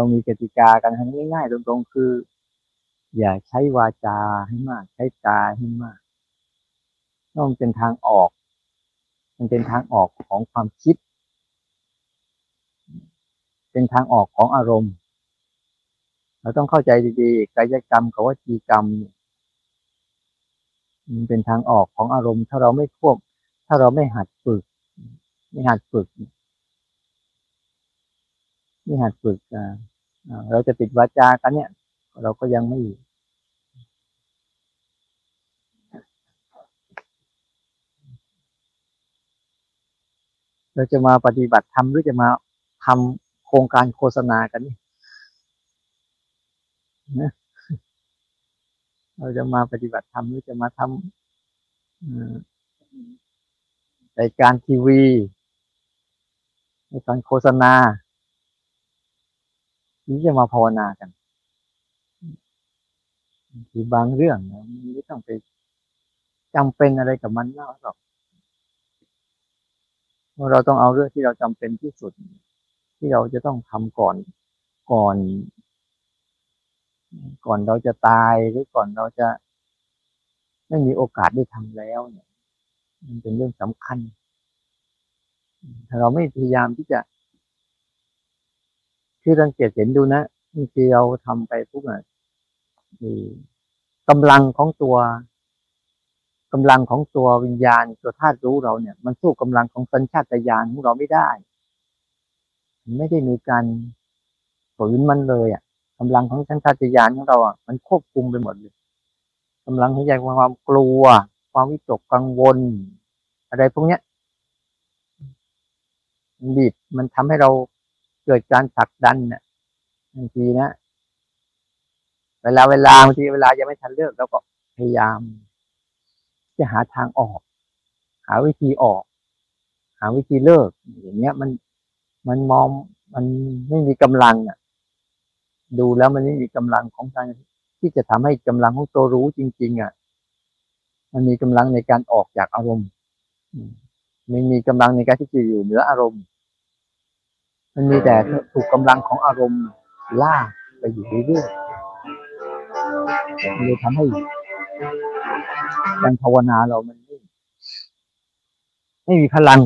เรามีกติกากันง่าย ๆ ตรงๆคือ อย่าใช้วาจาให้มาก ใช้กายให้มากต้องเป็นทางออก มันเป็นทางออกของความคิด เป็นทางออกของอารมณ์ เราต้องเข้าใจดีๆกายกรรมกับวจีกรรมมันเป็นทางออกของอารมณ์ ถ้าเราไม่ควบ ถ้าเราไม่หัดฝึก ไม่หัดฝึกไม่หัดฝึกเราจะปิดวาจากันเนี่ย เราก็ยังไม่เราจะมาปฏิบัติธรรมหรือจะมาทำโครงการโฆษณากันนี่นะเราจะมาปฏิบัติธรรมหรือจะมาทำรายการทีวีในการโฆษณา หรือจะมาภาวนากันคือบางเรื่องไม่ต้องไปจำเป็นอะไรกับมันมากหรอกเราต้องเอาเรื่องที่เราจำเป็นที่สุด ที่เราจะต้องทำก่อนก่อน ก่อนเราจะตายหรือก่อนเราจะไม่มีโอกาสได้ทำแล้วเนี่ย มันเป็นเรื่องสำคัญถ้าเราไม่พยายามที่จะ คือรังเกียจเห็นดูนะบางทีเราทำไปพวกน่ะกำลังของตัวกำลังของตัววิญญาณตัวธาตุรู้เราเนี่ย มันสู้กำลังของสัญชาตญาณของเราไม่ได้ ไม่ได้มีการฝืนมันเลยอะกำลังของสัญชาตญาณของเราอะมันควบคุมไปหมดเลยกำลังของใจความกลัว ความวิตกกังวล อะไรพวกเนี้ยบีบมันทำให้เรา เกิดการผลักดันเนี่ยบางทีนะ เวลาเวลาบางทีเวลายังไม่ทันเลิกเราก็พยายาม จะหาทางออก หาวิธีออก หาวิธีเลิก อย่างเงี้ยมันมันมองมันไม่มีกำลังอะ ดูแล้วมันไม่มีกำลังของการที่จะทำให้กำลังของตัวรู้จริง ๆ อะ มันมีกำลังในการออกจากอารมณ์ไม่มีกำลังในการที่จะอยู่เหนืออารมณ์ มันมีแต่ถูกกำลังของอารมณ์ล่าไปอยู่เรื่อยๆมันเลยทำให้การภาวนาเรามันไม่ไม่มีพลัง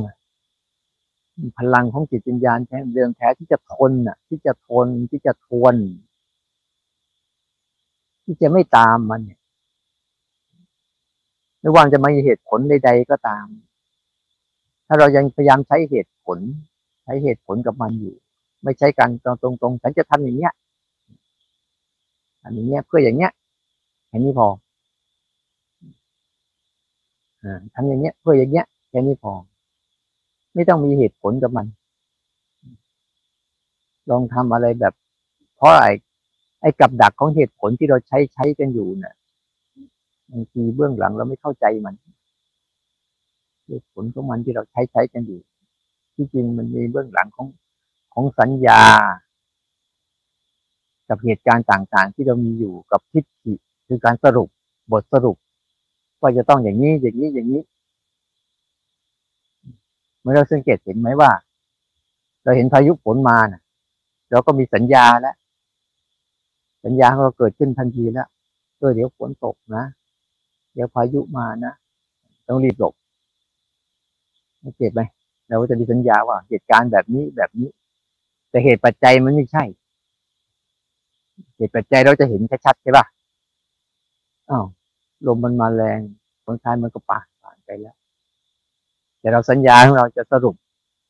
พลังของจิตวิญญาณแท้เดิมแท้ที่จะทนน่ะ ที่จะทนที่จะทวน ที่จะไม่ตามมันเนี่ยไม่ว่าจะมีเหตุผลใดๆก็ตาม ถ้าเรายังพยายามใช้เหตุผล ใช้เหตุผลกับมันอยู่ ไม่ใช้การตรงๆฉันจะทำอย่างเนี้ยอันนี้เนี้ยเพื่ออย่างเนี้ยแค่นี้พอทำอย่างเงี้ย เพื่ออย่างเงี้ยแค่นี้พอ ไม่ต้องมีเหตุผลกับมัน ลองทำอะไรแบบ เพราะไอ้ไอ้กับดักของเหตุผลที่เราใช้ใช้กันอยู่เนะ่ยบางทีเบื้องหลังเราไม่เข้าใจมัน เหตุผลของมันที่เราใช้ใช้กันอยู่ ที่จริงมันมีเบื้องหลังของของสัญญา กับเหตุการณ์ต่างๆ ที่เรามีอยู่กับทิฏฐิคือการสรุปบทสรุปว่าจะต้องอย่างนี้อย่างนี้อย่างนี้ เมื่อเราสังเกตเห็นไหมว่า เราเห็นพายุฝนมานะเราก็มีสัญญาแล้วสัญญาเราเกิดขึ้นทันทีแล้วเออเดี๋ยวฝนตกนะเดี๋ยวพายุมานะต้องรีบหลบไม่เก็บไหม เราก็จะมีสัญญาว่าเหตุการณ์แบบนี้แบบนี้ แต่เหตุปัจจัยมันไม่ใช่ เหตุปัจจัยเราจะเห็นชัดๆใช่ป่ะอ้าวลมมันมาแรงผลท้ายมันก็ป่าผ่านไปแล้ว แต่เราสัญญาของเราจะสรุป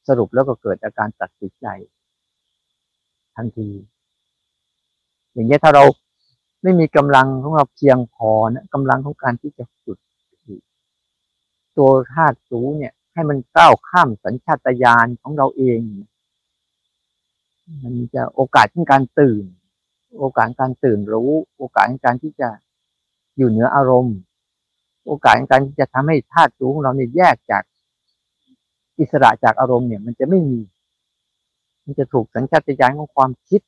สรุปแล้วก็เกิดอาการตัดสินใจ ทันที อย่างนี้ถ้าเราไม่มีกำลังของเราเพียงพอนะกำลังของการที่จะฝึกตัวธาตุสูเนี่ย ให้มันก้าวข้ามสัญชาตญาณของเราเอง มันจะโอกาสในการตื่น โอกาสการตื่นรู้ โอกาสในการที่จะอยู่เหนืออารมณ์ โอกาสในการที่จะทำให้ธาตุรู้ของเราเนี่ยแยกจากอิสระจากอารมณ์เนี่ย มันจะไม่มี มันจะถูกสัญชาตญาณของความคิด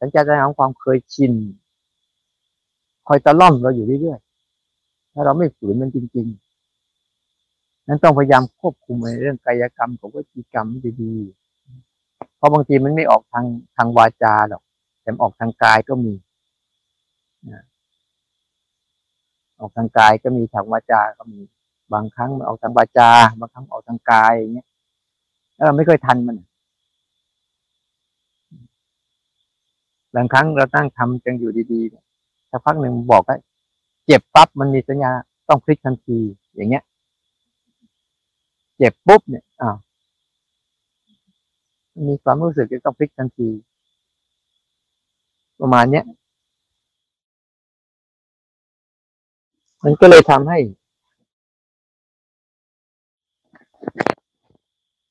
สัญชาตญาณของความเคยชินคอยตะล่อมเราอยู่เรื่อยๆถ้าเราไม่ฝืนมันจริง ๆ นั้นต้องพยายามควบคุมในเรื่องกายกรรมกับวิจีกรรมดีๆ เพราะบางทีมันไม่ออกทางทางวาจาหรอก แต่ออกทางกายก็มี ออกทางกายก็มีทางวาจาก็มี บางครั้งมันออกทางวาจา บางครั้งออกทางกายอย่างเงี้ยแล้วเราไม่เคยทันมัน บางครั้งเราตั้งทำจังอยู่ดีๆสักพักหนึ่งบอกว่าเจ็บปั๊บมันมีสัญญาต้องพลิกทันทีอย่างเงี้ย เจ็บปุ๊บเนี่ยอ้าวมีความรู้สึกจะต้องพลิกทันที ประมาณเนี้ยมันก็เลยทำให้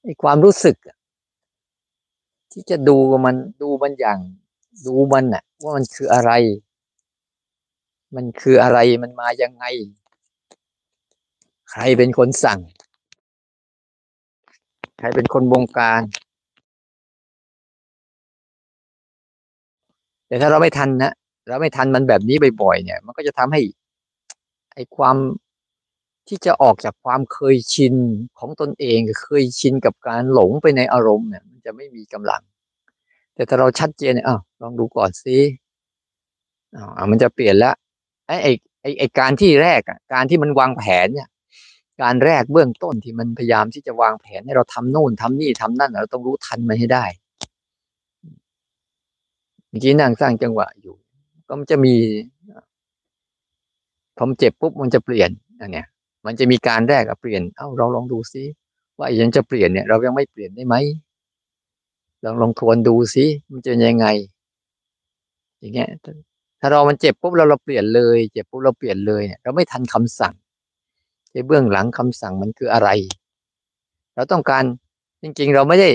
ไอ้ความรู้สึก ที่จะดูมันดูมันอย่าง ดูมันน่ะ ว่ามันคืออะไร มันคืออะไรมันมายังไง ใครเป็นคนสั่ง ใครเป็นคนบงการ แต่ถ้าเราไม่ทันนะเราไม่ทันมันแบบนี้บ่อยๆเนี่ย มันก็จะทำให้ไอ้ความที่จะออกจากความเคยชินของตนเองเคยชินกับการหลงไปในอารมณ์เนี่ย มันจะไม่มีกำลัง แต่ถ้าเราชัดเจนเนี่ยอ้าวลองดูก่อนสิอ่ามันจะเปลี่ยนแล้วไอ้ไอ้ไอ้ไอ้การที่แรกอะการที่มันวางแผนเนี่ย การแรกเบื้องต้นที่มันพยายามที่จะวางแผนให้เราทำโน่นทำนี่ทำนั่นเราต้องรู้ทันมันให้ได้เมื่อกี้นั่งสร้างจังหวะอยู่ ก็มันจะมีพอมเจ็บปุ๊บมันจะเปลี่ยนอันเนี้ยมันจะมีการแรกอะเปลี่ยนเอ้าเราลองดูซิว่ายังจะเปลี่ยนเนี่ย เรายังไม่เปลี่ยนได้ไหมลองลองทวนดูซิมันจะยังไง อย่างเงี้ยถ้าเรามันเจ็บปุ๊บเราเราเปลี่ยนเลย เจ็บปุ๊บเราเปลี่ยนเลยเนี่ยเราไม่ทันคำสั่ง ในเบื้องหลังคำสั่งมันคืออะไร เราต้องการจริง ๆ เราไม่ได้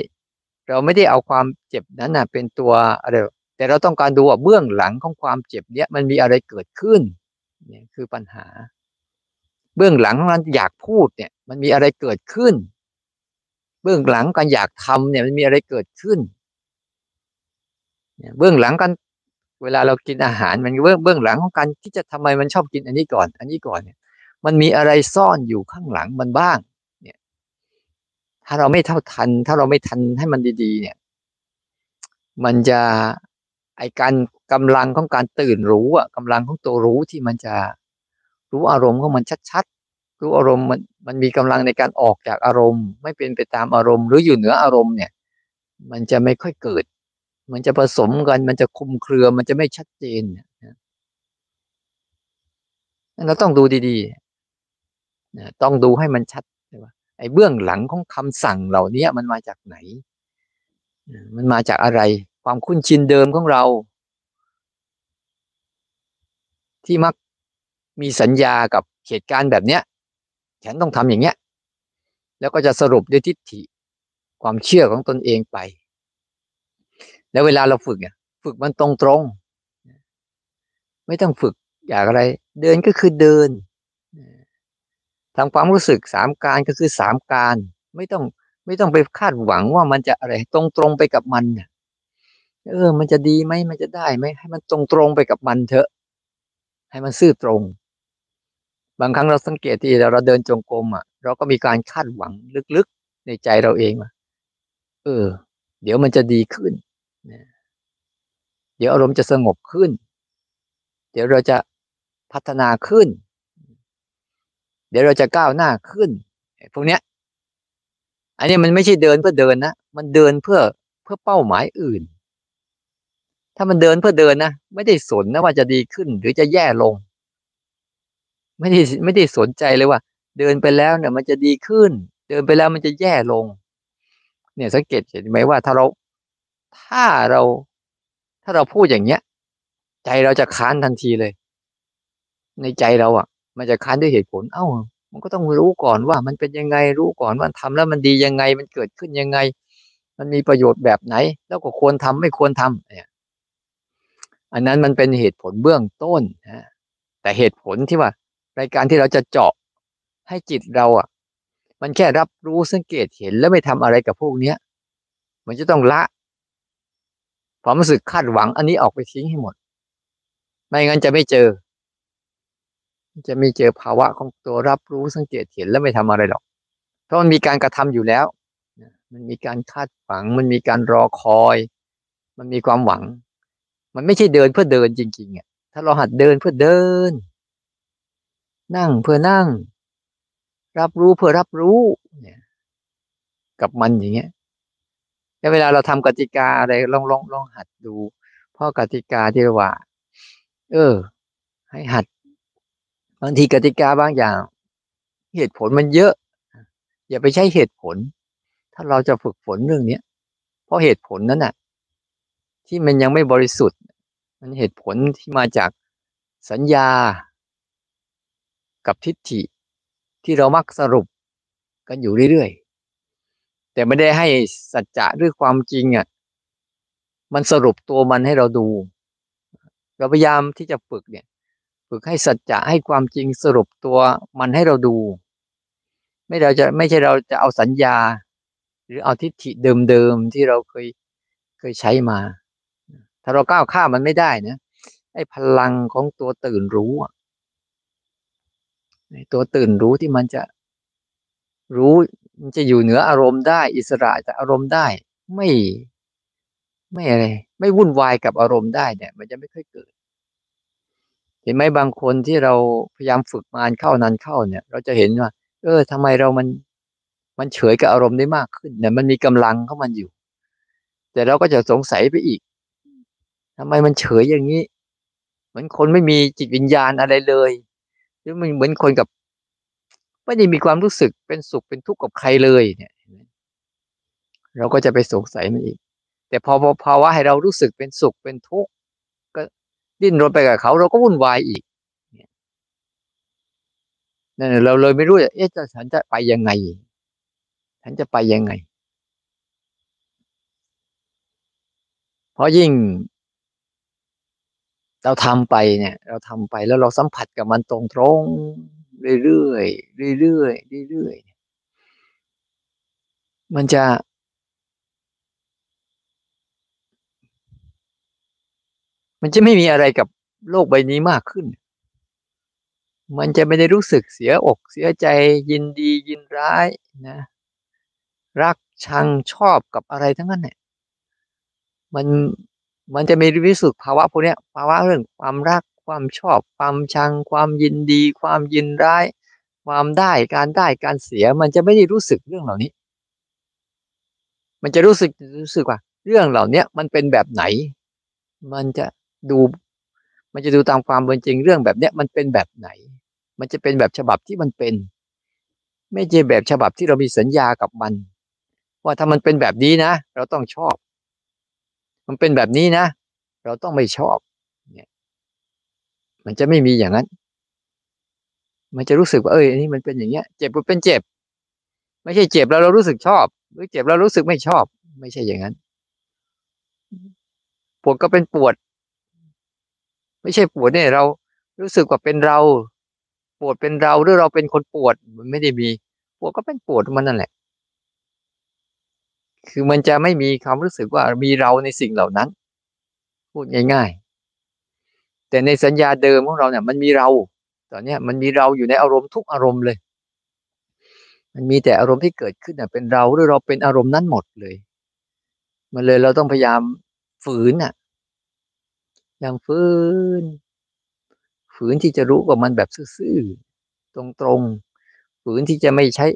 เราไม่ได้เอาความเจ็บนั้นน่ะเป็นตัวอะไรแต่เราต้องการดูว่าเบื้องหลังของความเจ็บเนี้ยมันมีอะไรเกิดขึ้นเนี่ยคือปัญหา เบื้องหลังของการอยากพูดเนี่ย มันมีอะไรเกิดขึ้น เบื้องหลังการอยากทำเนี่ยมันมีอะไรเกิดขึ้นเบื้องหลังกันเวลาเรากินอาหารมันเบื้องเบื้องหลังของการที่จะทำไมมันชอบกินอันนี้ก่อน อันนี้ก่อนเนี่ย มันมีอะไรซ่อนอยู่ข้างหลังมันบ้าง เนี่ย ถ้าเราไม่เท่าทัน ถ้าเราไม่ทันให้มันดี ๆ เนี่ย มันจะไอการกำลังของการตื่นรู้อะกำลังของตัวรู้ที่มันจะรู้อารมณ์ของมันชัดๆรู้อารมณ์มันมันมีกำลังในการออกจากอารมณ์ ไม่เป็นไปตามอารมณ์ หรืออยู่เหนืออารมณ์เนี่ย มันจะไม่ค่อยเกิด มันจะผสมกัน มันจะคุมเครือ มันจะไม่ชัดเจนเราต้องดูดีๆ ต้องดูให้มันชัดว่าไอ้เบื้องหลังของคำสั่งเหล่านี้มันมาจากไหน มันมาจากอะไร ความคุ้นชินเดิมของเรา ที่มักมีสัญญากับเหตุการณ์แบบเนี้ย ฉันต้องทำอย่างเงี้ย แล้วก็จะสรุปด้วยทิฏฐิความเชื่อของตนเองไป แล้วเวลาเราฝึกเนี่ยฝึกมันตรงตรง ไม่ต้องฝึกอยากอะไร เดินก็คือเดิน ทำความรู้สึกสามการก็คือสามการไม่ต้องไม่ต้องไปคาดหวังว่ามันจะอะไรตรงตรงไปกับมันเนี่ยเออ มันจะดีไหมมันจะได้ไหมให้มันตรงตรงไปกับมันเถอะ ให้มันซื่อตรง บางครั้งเราสังเกตที่เราเดินจงกรมอะ เราก็มีการคาดหวังลึกๆในใจเราเองว่าเออ เดี๋ยวมันจะดีขึ้นเดี๋ยวอารมณ์จะสงบขึ้น เดี๋ยวเราจะพัฒนาขึ้น ดี๋ยวเราจะก้าวหน้าขึ้นพวกเนี้ย อันนี้มันไม่ใช่เดินเพื่อเดินนะมันเดินเพื่อเพื่อเป้าหมายอื่น ถ้ามันเดินเพื่อเดินนะไม่ได้สนนะว่าจะดีขึ้นหรือจะแย่ลง ไม่ได้ไม่ได้สนใจเลยว่า เดินไปแล้วเนี่ย มันจะดีขึ้น เดินไปแล้วมันจะแย่ลง เนี่ยสังเกตเห็นไหมว่าถ้าเราถ้าเรา ถ้าเราพูดอย่างเนี้ย ใจเราจะค้านทันทีเลย ในใจเราอะ มันจะค้านด้วยเหตุผล เอ้า มันก็ต้องรู้ก่อนว่ามันเป็นยังไงรู้ก่อนว่าทำแล้วมันดียังไงมันเกิดขึ้นยังไง มันมีประโยชน์แบบไหน แล้วก็ควรทำไม่ควรทำเนี่ยอันนั้นมันเป็นเหตุผลเบื้องต้นนะแต่เหตุผลที่ว่ารายการที่เราจะเจาะให้จิตเราอะ มันแค่รับรู้สังเกตเห็นแล้วไม่ทำอะไรกับพวกเนี้ย มันจะต้องละความรู้สึกคาดหวังอันนี้ออกไปทิ้งให้หมด ไม่งั้นจะไม่เจอ จะไม่เจอภาวะของตัวรับรู้สังเกตเห็นแล้วไม่ทำอะไรหรอก เพราะมันมีการกระทำอยู่แล้ว มันมีการคาดหวัง มันมีการรอคอย มันมีความหวัง มันไม่ใช่เดินเพื่อเดินจริงๆอะถ้าเราหัดเดินเพื่อเดิน นั่งเพื่อนั่ง รับรู้เพื่อรับรู้เนี่ยกับมันอย่างเงี้ยแล้วเวลาเราทำกติกาอะไรลองลองลองหัดดูพ่อกติกาที่ว่า เออ ให้หัด บางทีกติกาบางอย่าง เหตุผลมันเยอะ อย่าไปใช้เหตุผล ถ้าเราจะฝึกฝนเรื่องเนี้ยเพราะเหตุผลนั้นน่ะ ที่มันยังไม่บริสุทธิ์ มันเหตุผลที่มาจากสัญญา กับทิฏฐิที่เรามักสรุปกันอยู่เรื่อยๆ แต่ไม่ได้ให้สัจจะหรือความจริงอะ มันสรุปตัวมันให้เราดู เราพยายามที่จะฝึกเนี่ย ฝึกให้สัจจะให้ความจริงสรุปตัวมันให้เราดู ไม่เราจะไม่ใช่เราจะเอาสัญญา หรือเอาทิฏฐิเดิมๆที่เราเคยเคยใช้มา ถ้าเราก้าวข้ามมันไม่ได้นะไอ้พลังของตัวตื่นรู้ตัวตื่นรู้ที่มันจะรู้มันจะอยู่เหนืออารมณ์ได้ อิสระจากอารมณ์ได้ ไม่ ไม่อะไร ไม่วุ่นวายกับอารมณ์ได้เนี่ย มันจะไม่ค่อยเกิด เห็นไหมบางคนที่เราพยายามฝึกมานเข้านานเข้าเนี่ย เราจะเห็นว่า เออทำไมเรามัน มันเฉยกับอารมณ์ได้มากขึ้นเนี่ยมันมีกำลังของมันอยู่ แต่เราก็จะสงสัยไปอีกทำไมมันเฉยอย่างนี้ เหมือนคนไม่มีจิตวิญญาณอะไรเลยหรือมันเหมือนคนกับ ไม่ได้มีความรู้สึกเป็นสุขเป็นทุกข์กับใครเลยเนี่ยเราก็จะไปสงสัยมันอีก แต่พอภาวะให้เรารู้สึกเป็นสุขเป็นทุกข์ ดิ้นรนไปกับเขาเราก็วุ่นวายอีกนั่นเราเลยไม่รู้เอ๊ะฉันจะไปยังไง ฉันจะไปยังไง เพราะยิ่ง เราทำไปเนี่ย เราทำไปแล้วเราสัมผัสกับมันตรงตรงเรื่อยๆเรื่อยๆเรื่อยๆมันจะ มันจะไม่มีอะไรกับโลกใบนี้มากขึ้น มันจะไม่ได้รู้สึกเสียอกเสียใจยินดียินร้ายนะ รักชังชอบกับอะไรทั้งนั้นเนี่ยมันมันจะมีรู้สึกภาวะพวกนี้ภาวะเรื่องความรักความชอบ ความชัง ความยินดี ความยินร้าย ความได้การได้การเสีย มันจะไม่ได้รู้สึกเรื่องเหล่านี้ มันจะรู้สึกรู้สึกว่า เรื่องเหล่านี้มันเป็นแบบไหน มันจะ ดู มันจะดูตามความเป็นจริงเรื่องแบบเนี้ยมันเป็นแบบไหน มันจะเป็นแบบฉบับที่มันเป็น ไม่ใช่แบบฉบับที่เรามีสัญญากับมัน ว่าถ้ามันเป็นแบบนี้นะ เราต้องชอบ มันเป็นแบบนี้นะ เราต้องไม่ชอบเนี่ยมันจะไม่มีอย่างนั้น มันจะรู้สึกว่าเอ้ยอันี่มันเป็นอย่างเงี้ย เจ็บก็เป็นเจ็บ ไม่ใช่เจ็บแล้วเรารู้สึกชอบ หรือเจ็บแล้วรู้สึกไม่ชอบ ไม่ใช่อย่างนั้นปวดก็เป็นปวด ไม่ใช่ปวดเนี่ยเรารู้สึกว่าเป็นเรา ปวดเป็นเราหรือเราเป็นคนปวดมันไม่ได้มี ปวดก็เป็นปวดมันนั่นแหละ คือมันจะไม่มีความรู้สึกว่ามีเราในสิ่งเหล่านั้น พูดง่าย ๆ แต่ในสัญญาเดิมของเราเนี่ย มันมีเรา ตอนนี้มันมีเราอยู่ในอารมณ์ทุกอารมณ์เลย มันมีแต่อารมณ์ที่เกิดขึ้นเป็นเราหรือเราเป็นอารมณ์นั้นหมดเลย มันเลยเราต้องพยายามฝืนอะ อย่างฝืนฝืนที่จะรู้กับมันแบบซื่อๆตรงๆฝืนที่จะไม่ใช้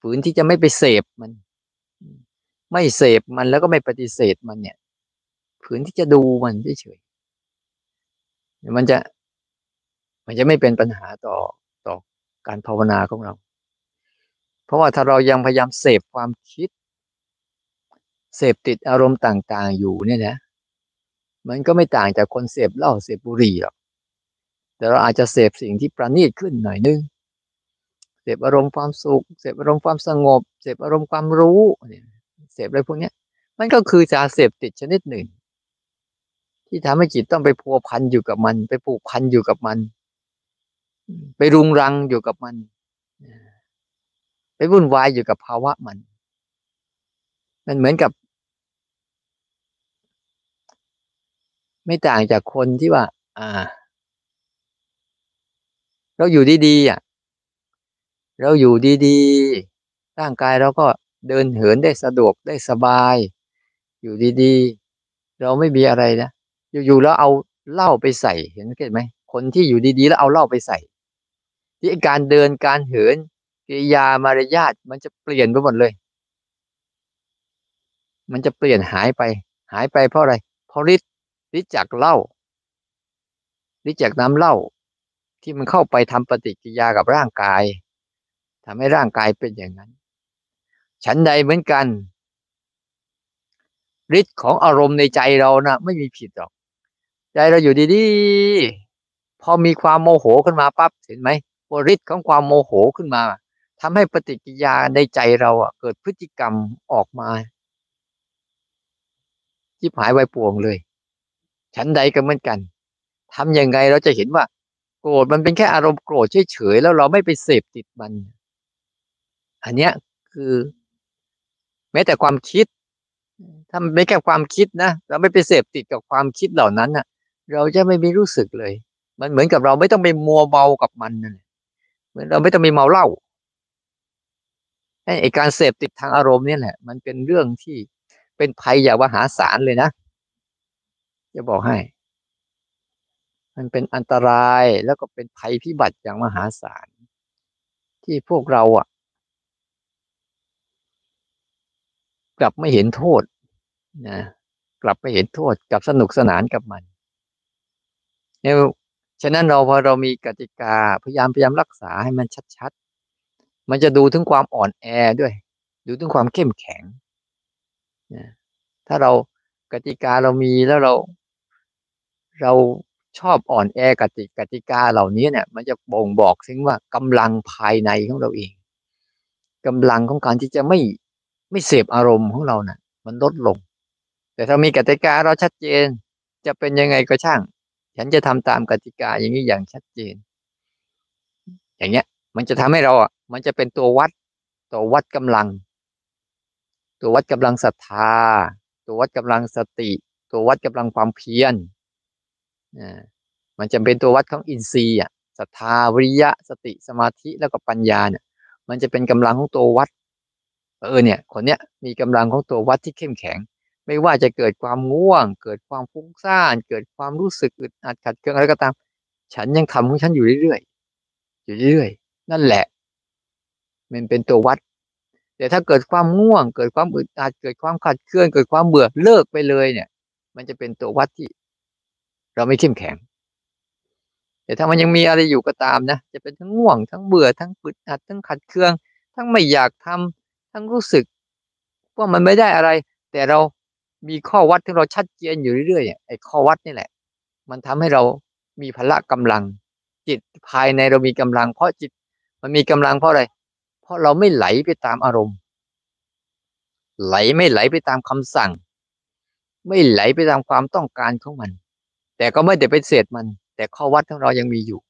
ฝืนที่จะไม่ไปเสพมัน ไม่เสพมันแล้วก็ไม่ปฏิเสธมันเนี่ย ฝืนที่จะดูมันเฉยๆมันจะมันจะไม่เป็นปัญหาต่อต่อการภาวนาของเรา เพราะว่าถ้าเรายังพยายามเสพความคิด เสพติดอารมณ์ต่าง ๆ อยู่เนี่ยนะ มันก็ไม่ต่างจากคนเสพเหล้าเสพบุหรี่หรอกแต่เราอาจจะเสพสิ่งที่ประณีตขึ้นหน่อยนึงเสพอารมณ์ความสุขเสพอารมณ์ความสงบเสพอารมณ์ความรู้เสพอะไรพวกนี้มันก็คือสารเสพติดชนิดหนึ่ง ที่ทำให้จิตต้องไปพัวพันอยู่กับมัน ไปผูกพันอยู่กับมัน ไปรุงรังอยู่กับมัน ไปวุ่นวายอยู่กับภาวะมัน มันเหมือนกับ ไม่ต่างจากคนที่ว่า อ่า เราอยู่ดีๆอะ เราอยู่ดีๆร่างกายเราก็เดินเหินได้สะดวกได้สบาย อยู่ดีๆ เราไม่มีอะไรนะอยู่ๆแล้วเอาเหล้าไปใส่เห็นไหมคนที่อยู่ดีๆ แล้วเอาเหล้าไปใส่ ที่การเดินการเหินกิริยามารยาทมันจะเปลี่ยนไปหมดเลย มันจะเปลี่ยนหายไป หายไปเพราะอะไรเพราะฤทธิ ฤทธิ์จากเหล้าฤทธิ์จากน้ำเหล้าที่มันเข้าไปทำปฏิกิริยากับร่างกายทำให้ร่างกายเป็นอย่างนั้น ฉันใดเหมือนกันฤทธิ์ของอารมณ์ในใจเรานะไม่มีผิดหรอก ใจเราอยู่ดีๆพอมีความโมโหขึ้นมาปั๊บเห็นไหมว่าฤทธิ์ของความโมโหขึ้นมาทำให้ปฏิกิริยาในใจเราอะเกิดพฤติกรรมออกมาจิบหายไวป่วงเลย ฉันใดก็เหมือนกันทำยังไงเราจะเห็นว่า โกรธมันเป็นแค่อารมณ์โกรธเฉยๆแล้วเราไม่ไปเสพติดมัน อันเนี้ยคือ แม้แต่ความคิดถ้ามันเป็นแค่ความคิดนะเราไม่ไปเสพติดกับความคิดเหล่านั้นนะเราจะไม่มีรู้สึกเลย มันเหมือนกับเราไม่ต้องไปมัวเมากับมันนั่นเหมือนเราไม่ต้องไปเมาเหล้าไอ้การเสพติดทางอารมณ์นี่แหละ มันเป็นเรื่องที่เป็นภัยอย่างมหาศาลเลยนะ จะบอกให้ มันเป็นอันตรายแล้วก็เป็นภัยพิบัติอย่างมหาศาล ที่พวกเราอะกลับไม่เห็นโทษนะกลับไม่เห็นโทษกับสนุกสนานกับมันเนี่ยฉะนั้นเราพอเรามีกติกาพยายามพยายามรักษาให้มันชัดๆ มันจะดูถึงความอ่อนแอด้วย ดูถึงความเข้มแข็งนะถ้าเรากติกาเรามีแล้วเรา เราชอบอ่อนแอกติกติกาเหล่านี้เนี่ย มันจะบ่งบอกถึงว่ากำลังภายในของเราเองกำลังของการที่จะไม่ไม่เสพอารมณ์ของเรานะ่ะ มันลดลง แต่ถ้ามีกติกาเราชัดเจน จะเป็นยังไงก็ช่าง ฉันจะทำตามกติกาอย่างนี้อย่างชัดเจน อย่างเงี้ย มันจะทำให้เราอะมันจะเป็นตัววัดตัววัดกำลัง ตัววัดกำลังศรัทธา ตัววัดกำลังสติ ตัววัดกำลังความเพียร มันจะเป็นตัววัดของอินทรีย์อะศรัทธาวิริยะ สติสมาธิแล้วก็ปัญญาเนี่ย มันจะเป็นกำลังของตัววัด เออเนี่ย คนเนี้ยมีกำลังของตัววัดที่เข้มแข็ง ไม่ว่าจะเกิดความง่วง เกิดความฟุ้งซ่าน เกิดความรู้สึกอึดอัดขัดเคืองอะไรก็ตาม ฉันยังทำของฉันอยู่เรื่อยๆอยู่เรื่อยๆนั่นแหละ มันเป็นตัววัดแต่ถ้าเกิดความง่วง เกิดความอึดอัดเกิดความขัดเคืองเกิดความเบื่อเลิกไปเลยเนี่ย มันจะเป็นตัววัดที่ เราไม่เข้มแข็ง แต่ถ้ามันยังมีอะไรอยู่ก็ตามนะ จะเป็นทั้งง่วง ทั้งเบื่อ ทั้งอึดอัด ทั้งขัดเคือง ทั้งไม่อยากทำทั้งรู้สึกว่ามันไม่ได้อะไร แต่เรามีข้อวัดที่เราชัดเจนอยู่เรื่อยๆไอ้ข้อวัดนี่แหละ มันทำให้เรามีพละกำลัง จิตภายในเรามีกำลัง เพราะจิตมันมีกำลังเพราะอะไร เพราะเราไม่ไหลไปตามอารมณ์ ไหลไม่ไหลไปตามคำสั่ง ไม่ไหลไปตามความต้องการของมัน แต่ก็ไม่ได้ไปเสดมัน แต่ข้อวัดของเรายังมีอยู่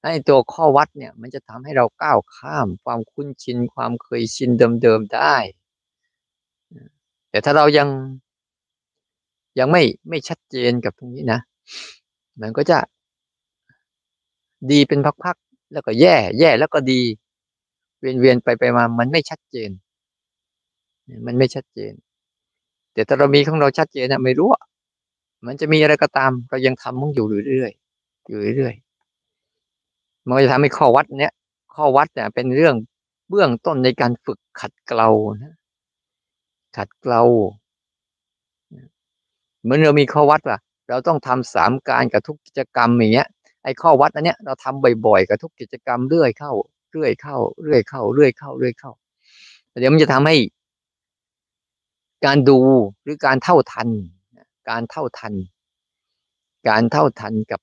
ไอ้ตัวข้อวัดเนี่ยมันจะทำให้เราก้าวข้ามความคุ้นชินความเคยชินเดิมๆได้ แต่ถ้าเรายังยังไม่ไม่ชัดเจนกับตรงนี้นะ มันก็จะดีเป็นพักๆแล้วก็แย่ แย่แล้วก็ดี เวียนๆไปไปมา มันไม่ชัดเจน มันไม่ชัดเจน แต่ถ้าเรามีของเราชัดเจนนะไม่รู้ มันจะมีอะไรก็ตามเรายังทำมันอยู่เรื่อยๆอยู่เรื่อยๆมันจะทำให้ข้อวัดเนี้ยข้อวัดเนี่ยเป็นเรื่องเบื้องต้นในการฝึกขัดเกลานะขัดเกลาเหมือนเรามีข้อวัดว่าเราต้องทำสามการกับทุกกิจกรรมอย่างเงี้ยไอ้ข้อวัดอันเนี้ยเราทำบ่อยๆกับทุกกิจกรรมเรื่อยเข้าเรื่อยเข้าเรื่อยเข้าเรื่อยเข้าเรื่อยเข้าเดี๋ยวมันจะทำให้ การดูหรือการเท่าทัน การเท่าทัน การเท่าทันกับ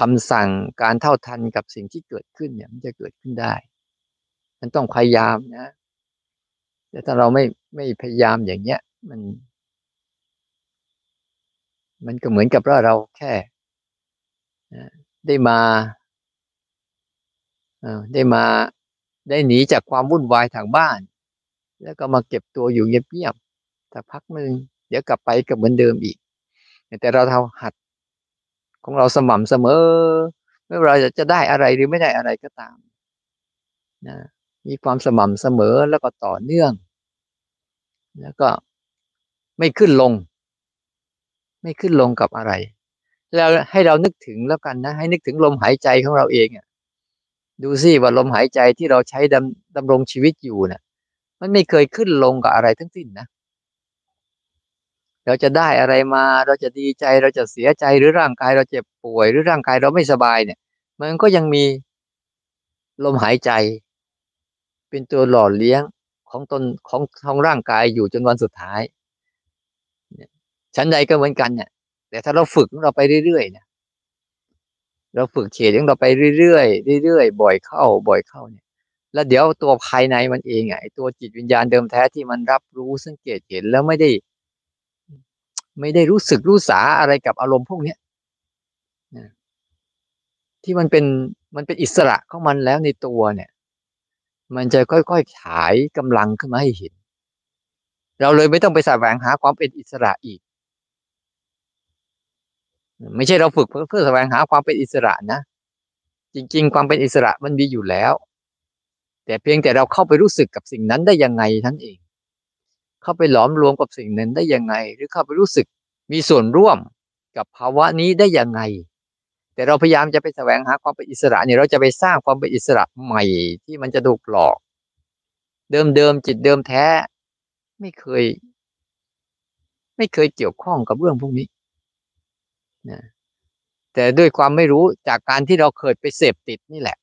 คำสั่ง การเท่าทันกับสิ่งที่เกิดขึ้นเนี่ยมันจะเกิดขึ้นได้ มันต้องพยายามนะ แต่ถ้าเราไม่ไม่พยายามอย่างเงี้ย มัน มันก็เหมือนกับว่าเราแค่ได้มาได้มาได้หนีจากความวุ่นวายทางบ้าน แล้วก็มาเก็บตัวอยู่เงียบๆแต่พักหนึ่ง เดี๋ยวกลับไปก็เหมือนเดิมอีก แต่เราทำหัดของเราสม่ำเสมอ ไม่ว่าเราจะได้อะไรหรือไม่ได้อะไรก็ตามนะมีความสม่ำเสมอแล้วก็ต่อเนื่อง แล้วก็ไม่ขึ้นลง ไม่ขึ้นลงกับอะไร แล้วให้เรานึกถึงแล้วกันนะ ให้นึกถึงลมหายใจของเราเองอะดูสิว่าลมหายใจที่เราใช้ดำดำรงชีวิตอยู่นะ่ะ มันไม่เคยขึ้นลงกับอะไรทั้งสิ้นนะ เราจะได้อะไรมาเราจะดีใจเราจะเสียใจหรือร่างกายเราเจ็บป่วยหรือร่างกายเราไม่สบายเนี่ย มันก็ยังมีลมหายใจ เป็นตัวหล่อเลี้ยงของตนของของร่างกายอยู่จนวันสุดท้ายชั้นใดก็เหมือนกันเนี่ย แต่ถ้าเราฝึกเราไปเรื่อยๆเนี่ยเราฝึกเฉดของเราไปเรื่อยๆเรื่อยๆบ่อยเข้า บ่อยเข้าเนี่ย แล้วเดี๋ยวตัวภายในมันเองอะตัวจิตวิญญาณเดิมแท้ที่มันรับรู้สังเกตเห็นแล้วไม่ได้ ไม่ได้รู้สึกรู้สาอะไรกับอารมณ์พวกเนี้ยที่มันเป็นมันเป็นอิสระของมันแล้วในตัวเนี่ย มันจะค่อยๆฉายกำลังขึ้นมาให้เห็น เราเลยไม่ต้องไปแสวงหาความเป็นอิสระอีก ไม่ใช่เราฝึกเพื่อเพื่อแสวงหาความเป็นอิสระนะ จริง ๆ ความเป็นอิสระมันมีอยู่แล้ว แต่เพียงแต่เราเข้าไปรู้สึกกับสิ่งนั้นได้ยังไงท่านเอง เข้าไปหลอมรวมกับสิ่งนั้นได้ยังไง หรือเข้าไปรู้สึกมีส่วนร่วมกับภาวะนี้ได้ยังไง แต่เราพยายามจะไปแสวงหาความเป็นอิสระเนี่ยเราจะไปสร้างความเป็นอิสระใหม่ที่มันจะถูกหลอก เดิมเดิมจิตเดิมแท้ ไม่เคย ไม่เคยเกี่ยวข้องกับเรื่องพวกนี้นะแต่ด้วยความไม่รู้จากการที่เราเคยไปเสพติดนี่แหละ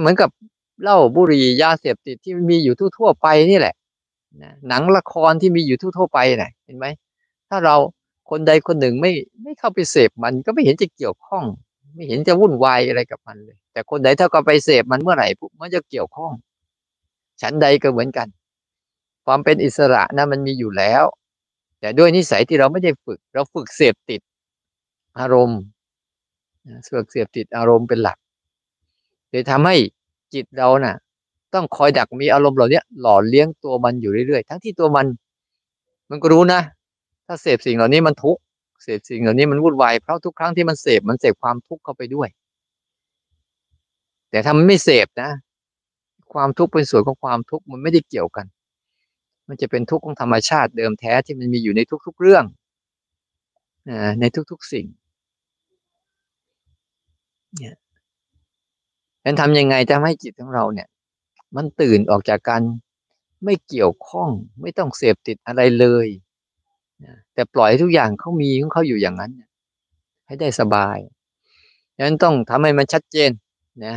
เหมือนกับเหล้าบุหรี่ยาเสพติดที่มีอยู่ทั่วๆไปนี่แหละ นะหนังละครที่มีอยู่ทั่วไปนะเห็นไหมถ้าเราคนใดคนหนึ่งไม่ไม่เข้าไปเสพมันก็ไม่เห็นจะเกี่ยวข้อง ไม่เห็นจะวุ่นวายอะไรกับมันเลย แต่คนใดถ้าก็ไปเสพมันเมื่อไหร่ปุ๊บมันจะเกี่ยวข้อง ฉันใดก็เหมือนกัน ความเป็นอิสระนะมันมีอยู่แล้ว แต่ด้วยนิสัยที่เราไม่ได้ฝึก เราฝึกเสพติดอารมณ์ฝึกเสพติดอารมณ์เป็นหลักเลยทำให้จิตเรานะ่ะ ต้องคอยดักมีอารมณ์เหล่านี้หล่อเลี้ยงตัวมันอยู่เรื่อยๆ ทั้งที่ตัวมัน มันก็รู้นะ ถ้าเสพสิ่งเหล่านี้มันทุกข์เสพสิ่งเหล่านี้มันวุ่นวายเพราะทุกครั้งที่มันเสพมันเสพความทุกข์เข้าไปด้วย แต่ถ้ามันไม่เสพนะ ความทุกข์เป็นส่วนของความทุกข์มันไม่ได้เกี่ยวกัน มันจะเป็นทุกข์ของธรรมชาติเดิมแท้ที่มันมีอยู่ในทุก ๆเรื่องในทุก ๆสิ่งเนี่ยนั้นทำยังไงจะให้จิตของเราเนี่ย มันตื่นออกจากการไม่เกี่ยวข้อง ไม่ต้องเสพติดอะไรเลยแต่ปล่อยทุกอย่างเขามีของเขาอยู่อย่างนั้น ให้ได้สบายดังนั้นต้องทำให้มันชัดเจนนะ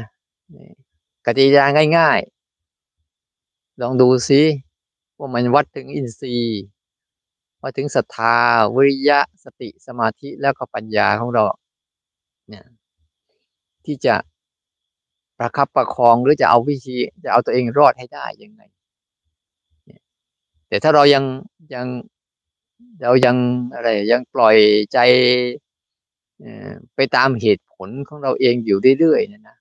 กติกาง่าย ๆ ลองดูซิว่ามันวัดถึงอินทรีย์วัดถึงศรัทธาวิริยะสติสมาธิแล้วก็ปัญญาของเราเนี่ยที่จะ ประคับประคองหรือจะเอาวิธีจะเอาตัวเองรอดให้ได้ยังไงแต่ถ้าเรายังยังเรายังอะไรยังปล่อยใจไปตามเหตุผลของเราเองอยู่เรื่อยๆนะนะ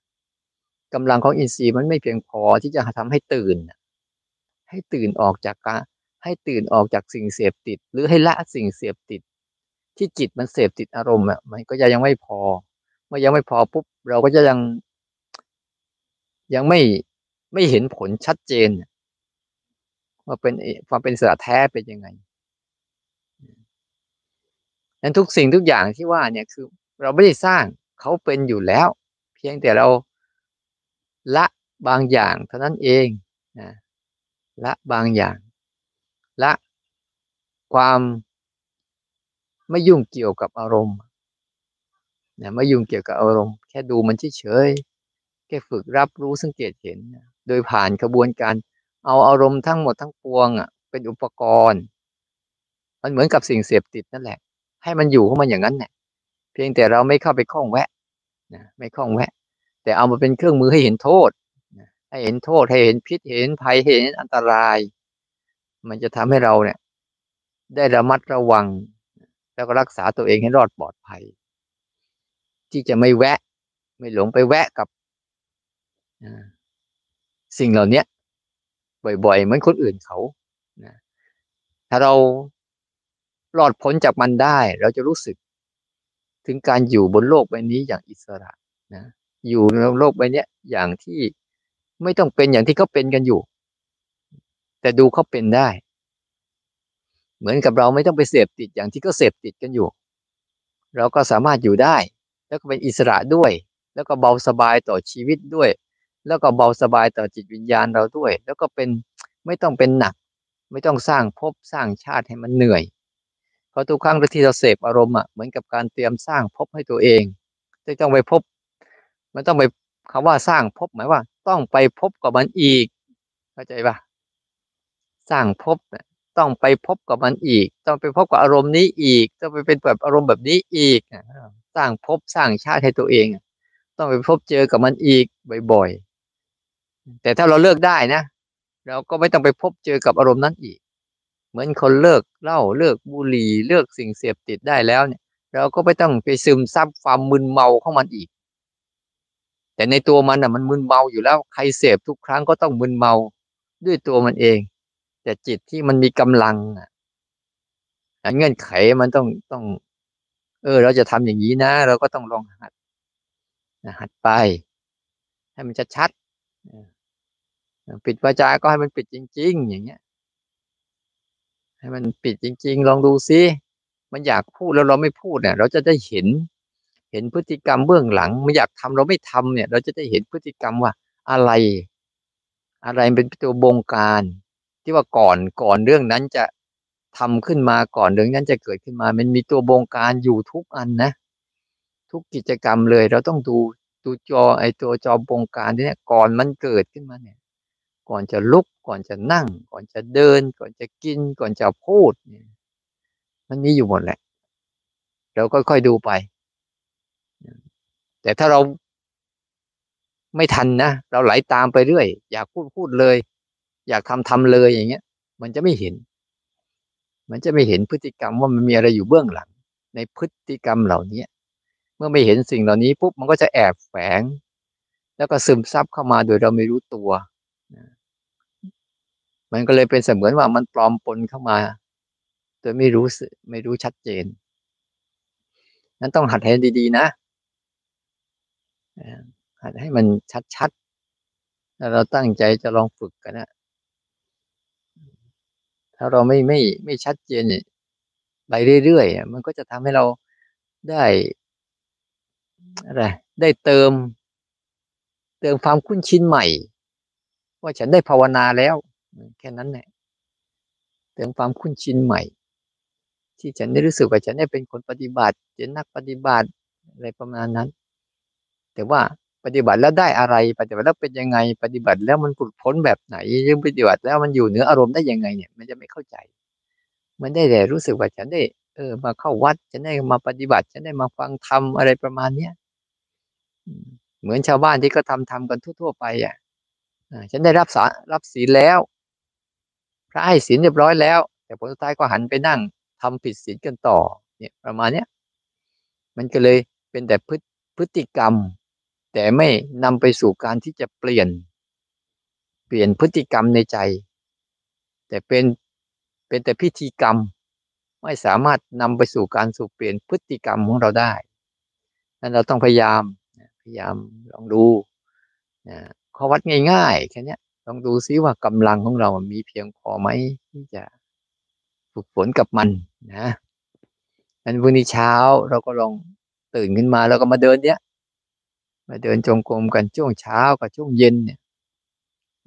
กำลังของอินทรีย์มันไม่เพียงพอที่จะทำให้ตื่น ให้ตื่นออกจากการให้ตื่นออกจากสิ่งเสพติด หรือให้ละสิ่งเสพติด ที่จิตมันเสพติดอารมณ์อะมันก็ยังไม่พอ เมื่อยังไม่พอปุ๊บเราก็จะยัง ยังไม่ไม่เห็นผลชัดเจนว่าเป็นความเป็นสระแท้เป็นยังไงนั้นทุกสิ่งทุกอย่างที่ว่าเนี่ยคือ เราไม่ได้สร้างเขาเป็นอยู่แล้ว เพียงแต่เราละบางอย่างเท่านั้นเองนะละบางอย่าง ละความไม่ยุ่งเกี่ยวกับอารมณ์นะไม่ยุ่งเกี่ยวกับอารมณ์ แค่ดูมันเฉย ค่ฝึกรับรู้สังเกตเห็น โดยผ่านกระบวนการเอาอารมณ์ทั้งหมดทั้งปวงอะเป็นอุปกรณ์ มันเหมือนกับสิ่งเสพติดนั่นแหละ ให้มันอยู่ของมันอย่างนั้นเนี่ยเพียงแต่เราไม่เข้าไปคล้องแวะนะไม่คล้องแวะ แต่เอามาเป็นเครื่องมือให้เห็นโทษให้เห็นโทษให้เห็นพิษเห็นภัยเห็นอันตราย มันจะทำให้เราเนี่ย ได้ระมัดระวัง แล้วก็รักษาตัวเองให้รอดปลอดภัย ที่จะไม่แวะ ไม่หลงไปแวะกับ สิ่งเหล่านี้บ่อยๆ เหมือนคนอื่นเขาถ้าเรารอดพ้นจากมันได้ เราจะรู้สึก ถึงการอยู่บนโลกใบนี้อย่างอิสระนะอยู่ในโลกใบนี้อย่างที่ไม่ต้องเป็นอย่างที่เขาเป็นกันอยู่ แต่ดูเขาเป็นได้ เหมือนกับเราไม่ต้องไปเสพติดอย่างที่ก็เสพติดกันอยู่ เราก็สามารถอยู่ได้ แล้วก็เป็นอิสระด้วย แล้วก็เบาสบายต่อชีวิตด้วย แล้วก็เบาสบายต่อจิตวิญญาณเราด้วย แล้วก็เป็นไม่ต้องเป็นหนัก ไม่ต้องสร้างภพสร้างชาติให้มันเหนื่อยเพราะทุกครั้งที่เราเสพอารมณ์อะเหมือนกับการเตรียมสร้างภพให้ตัวเองจะต้องไปพบ มันต้องไปคำว่าสร้างภพหมายว่า ต้องไปพบกับมันอีกเข้าใจปะสร้างภพต้องไปพบกับมันอีก ต้องไปพบกับอารมณ์นี้อีก ต้องไปเป็นแบบอารมณ์แบบนี้อีกสร้างภพสร้างชาติให้ตัวเอง ต้องไปพบเจอกับมันอีกบ่อย แต่ถ้าเราเลิกได้นะ เราก็ไม่ต้องไปพบเจอกับอารมณ์นั้นอีก เหมือนคนเลิกเหล้าเลิกบุหรี่เลิกสิ่งเสพติดได้แล้วเนี่ย เราก็ไม่ต้องไปซึมซับความมึนเมาของมันอีก แต่ในตัวมันอะมันมึนเมาอยู่แล้วใครเสพทุกครั้งก็ต้องมึนเมาด้วยตัวมันเอง แต่จิตที่มันมีกำลังอะเงื่อนไขมันต้องต้อง เออ เราจะทำอย่างนี้นะ เราก็ต้องลองหัดหัดไป ให้มันจะชัด ปิดวาจาก็ให้มันปิดจริง ๆ อย่างเงี้ย ให้มันปิดจริง ๆ ลองดูซิมันอยากพูดแล้วเราไม่พูดเนี่ย เราจะได้เห็น เห็นพฤติกรรมเบื้องหลัง มันอยากทำเราไม่ทำเนี่ย เราจะได้เห็นพฤติกรรมว่าอะไร อะไรเป็นตัวบงการ ที่ว่าก่อนก่อนเรื่องนั้นจะทำขึ้นมาก่อนเรื่องนั้นจะเกิดขึ้นมา มันมีตัวบงการอยู่ทุกอันนะ ทุกกิจกรรมเลย เราต้องดูดูจอไอตัวจอบงการเนี่ยก่อนมันเกิดขึ้นมาเนี่ย ก่อนจะลุก ก่อนจะนั่ง ก่อนจะเดิน ก่อนจะกิน ก่อนจะพูดเนี่ยมันมีอยู่หมดแหละ เราก็ค่อยดูไป แต่ถ้าเราไม่ทันนะ เราไหลาตามไปเรื่อย อยากพูดพูดเลย อยากทำทำเลยอย่างเงี้ย มันจะไม่เห็น มันจะไม่เห็นพฤติกรรมว่ามันมีอะไรอยู่เบื้องหลัง ในพฤติกรรมเหล่านี้เมื่อไม่เห็นสิ่งเหล่านี้ปุ๊บมันก็จะแอบแฝง แล้วก็ซึมซับเข้ามาโดยเราไม่รู้ตัว มันก็เลยเป็นเสมือนว่ามันปลอมปนเข้ามาโดยไม่รู้สึไม่รู้ชัดเจน นั้นต้องหัดให้ดีๆนะ หัดให้มันชัดๆแล้วเราตั้งใจจะลองฝึกกันนะ ถ้าเราไม่ไม่ไม่ชัดเจนไปเรื่อยๆ มันก็จะทำให้เราได้อะไรได้เติม เติมความคุ้นชินใหม่ ว่าฉันได้ภาวนาแล้ว แค่นั้นแหละเติมความคุ้นชินใหม่ ที่ฉันได้รู้สึกว่าฉันได้เป็นคนปฏิบัติเป็นนักปฏิบัติอะไรประมาณนั้น แต่ว่าปฏิบัติแล้วได้อะไร ปฏิบัติแล้วเป็นยังไง ปฏิบัติแล้วมันผุดพ้นแบบไหนยังปฏิบัติแล้วมันอยู่เหนืออารมณ์ได้ยังไงเนี่ย มันจะไม่เข้าใจ มันได้แต่รู้สึกว่าฉันได้ เออ มาเข้าวัด ฉันได้มาปฏิบัติ ฉันได้มาฟังธรรมอะไรประมาณเนี้ยเหมือนชาวบ้านที่ก็ทำทำกันทั่ว ๆ ไปอะฉันได้รับสารรับศีลแล้ว พระให้ศีลเรียบร้อยแล้ว แต่ผลสุดท้ายก็หันไปนั่งทำผิดศีลกันต่อ เนี่ยประมาณเนี้ยมันก็เลยเป็นแต่พฤพฤติกรรม แต่ไม่นำไปสู่การที่จะเปลี่ยน เปลี่ยนพฤติกรรมในใจ แต่เป็นเป็นแต่พิธีกรรม ไม่สามารถนำไปสู่การสู่เปลี่ยนพฤติกรรมของเราได้นั้นเราต้องพยายามพยายามลองดูนะข้อวัดง่ายๆแค่นี้ ลองดูซิว่ากำลังของเรามีเพียงพอไหมที่จะฝึกฝนกับมันนะงั้นวันนี้เช้าเราก็ลองตื่นขึ้นมาแล้วก็มาเดินเนี้ยมาเดินจงกรมกันช่วงเช้ากับช่วงเย็นเนี่ย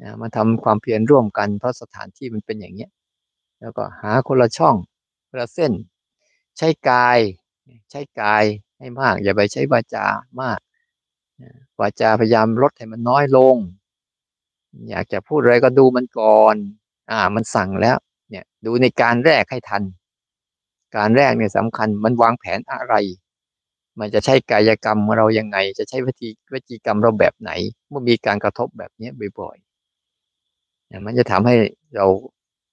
นะมาทำความเพียรร่วมกันเพราะสถานที่มันเป็นอย่างเนี้ย แล้วก็หาคนละช่องคนละเส้น ใช้กาย ใช้กายให้มาก อย่าไปใช้วาจามากวาจาพยายามลดให้มันน้อยลง อยากจะพูดอะไรก็ดูมันก่อน อ่า มันสั่งแล้ว เนี่ย ดูในการแรกให้ทัน การแรกเนี่ยสำคัญ มันวางแผนอะไร มันจะใช้กายกรรมเรายังไง จะใช้วิธีวิธีกรรมเราแบบไหน เมื่อมีการกระทบแบบนี้บ่อยๆเนี่ยมันจะทำให้เรา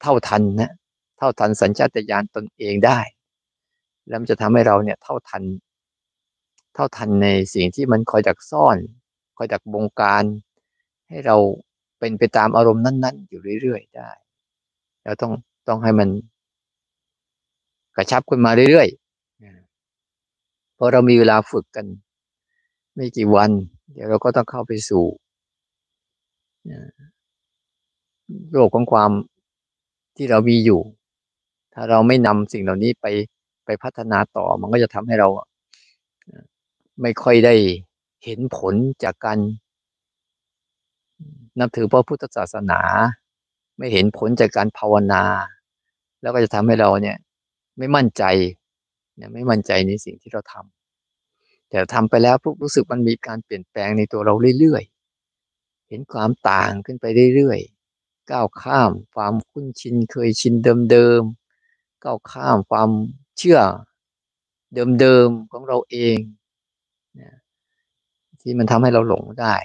เท่าทันนะ เท่าทันสัญชาตญาณตนเองได้ แล้วมันจะทำให้เราเนี่ยเท่าทัน เท่าทันในสิ่งที่มันคอยดักซ่อน คอยดักบงการ ให้เรา เป็นไปตามอารมณ์นั้น ๆ อยู่เรื่อยๆได้เราต้องต้องให้มันกระชับขึ้นมาเรื่อยๆเพราะเรามีเวลาฝึกกัน ไม่กี่วัน เดี๋ยวเราก็ต้องเข้าไปสู่โลกของความที่เรามีอยู่ ถ้าเราไม่นำสิ่งเหล่านี้ไปไปพัฒนาต่อ มันก็จะทำให้เราไม่ค่อยได้เห็นผลจากการ นับถือพระพุทธศาสนา ไม่เห็นผลจากการภาวนา แล้วก็จะทำให้เราเนี่ย ไม่มั่นใจเนี่ยไม่มั่นใจในสิ่งที่เราทำแต่ทำไปแล้วปุ๊บรู้สึกมันมีการเปลี่ยนแปลงในตัวเราเรื่อยๆ เห็นความต่างขึ้นไปเรื่อยๆ ก้าวข้ามความคุ้นชินเคยชินเดิมๆ ก้าวข้ามความเชื่อเดิมๆของเราเอง ที่มันทำให้เราหลงได้